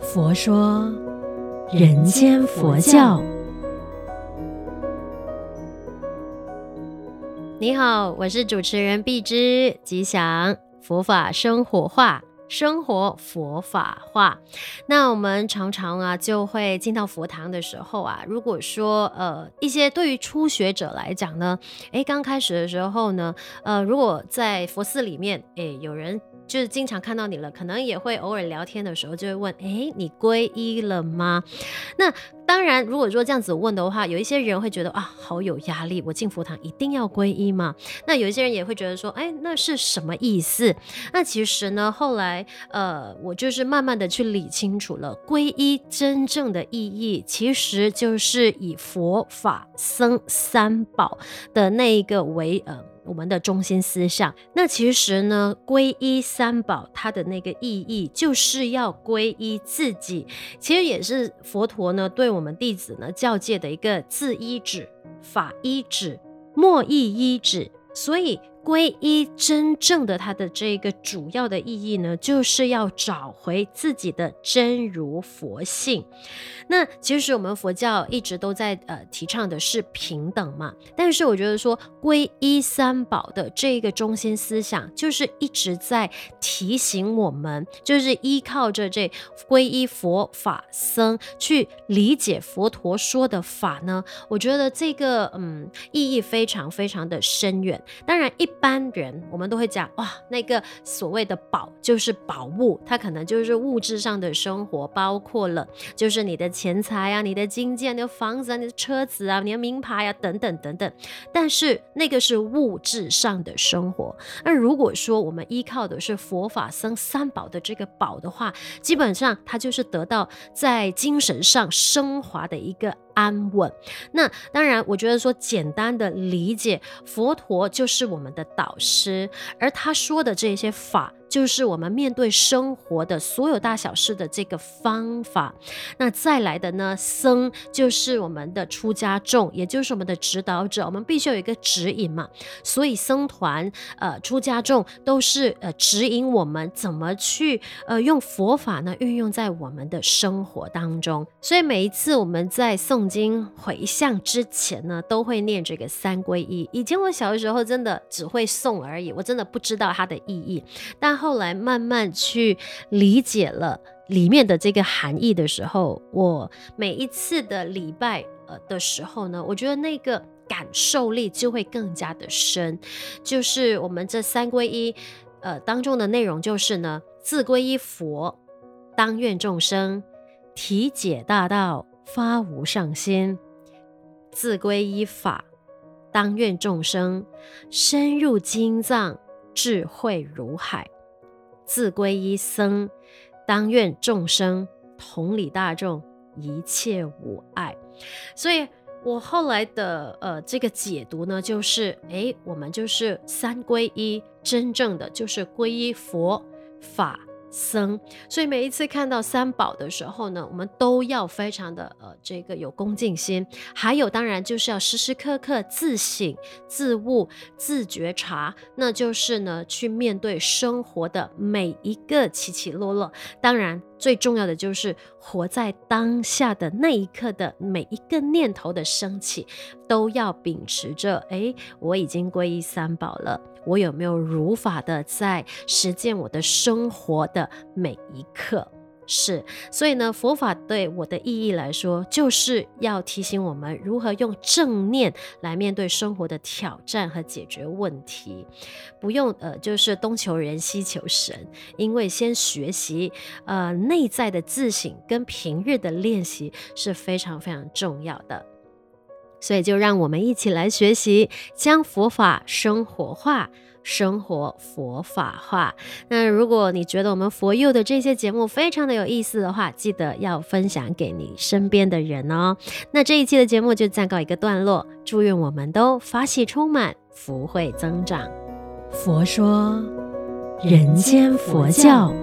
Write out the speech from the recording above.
佛说人间佛教。你好，我是主持人碧之，吉祥佛法生活化。生活佛法化，那我们常常啊就会进到佛堂的时候啊，如果说呃一些对于初学者来讲呢，诶，刚开始的时候呢，呃，如果在佛寺里面，诶，有人就是经常看到你了，可能也会偶尔聊天的时候就会问，诶，你皈依了吗？那当然，如果说这样子问的话，有一些人会觉得啊，好有压力，我进佛堂一定要皈依吗？那有一些人也会觉得说，哎，那是什么意思？那其实呢，后来呃，我就是慢慢的去理清楚了，皈依真正的意义，其实就是以佛法僧三宝的那一个为呃。我们的中心思想，那其实呢，皈依三宝，它的那个意义就是要皈依自己，其实也是佛陀呢对我们弟子呢教诫的一个自依止、法依止、莫依依止，所以。皈依真正的它的这个主要的意义呢，就是要找回自己的真如佛性。那其实我们佛教一直都在呃提倡的是平等嘛，但是我觉得说皈依三宝的这个中心思想，就是一直在提醒我们，就是依靠着这皈依佛法僧去理解佛陀说的法呢。我觉得这个嗯意义非常非常的深远。当然一。一般人我们都会讲哇，那个所谓的宝就是宝物，它可能就是物质上的生活，包括了就是你的钱财啊、你的金件、你的房子啊、你的车子啊、你的名牌啊等等等等。但是那个是物质上的生活。那如果说我们依靠的是佛法僧三宝的这个宝的话，基本上它就是得到在精神上升华的一个。安稳。那当然，我觉得说简单的理解，佛陀就是我们的导师，而他说的这些法。就是我们面对生活的所有大小事的这个方法。那再来的呢，僧就是我们的出家众，也就是我们的指导者。我们必须有一个指引嘛。所以僧团呃出家众都是呃指引我们怎么去呃用佛法呢运用在我们的生活当中。所以每一次我们在诵经回向之前呢，都会念这个三皈依。以前我小的时候真的只会诵而已，我真的不知道它的意义，但。后来慢慢去理解了里面的这个含义的时候，我每一次的礼拜呃的时候呢，我觉得那个感受力就会更加的深。就是我们这三皈依呃当中的内容，就是呢，自皈依佛，当愿众生体解大道，发无上心；自皈依法，当愿众生深入经藏，智慧如海。自归依僧，当愿众生同理大众，一切无碍。所以我后来的呃这个解读呢，就是诶，我们就是三归依，真正的就是归依佛法。僧，所以每一次看到三宝的时候呢，我们都要非常的呃这个有恭敬心，还有当然就是要时时刻刻自省、自悟、自觉察，那就是呢去面对生活的每一个起起落落。当然最重要的就是活在当下的那一刻的每一个念头的升起，都要秉持着，哎，我已经皈依三宝了。我有没有如法的在实践我的生活的每一刻？是，所以呢，佛法对我的意义来说，就是要提醒我们如何用正念来面对生活的挑战和解决问题，不用呃，就是东求人西求神，因为先学习呃内在的自省跟平日的练习是非常非常重要的。所以，就让我们一起来学习，将佛法生活化，生活佛法化。那如果你觉得我们佛佑的这些节目非常的有意思的话，记得要分享给你身边的人哦。那这一期的节目就暂告一个段落，祝愿我们都法喜充满，福慧增长。佛说，人间佛教。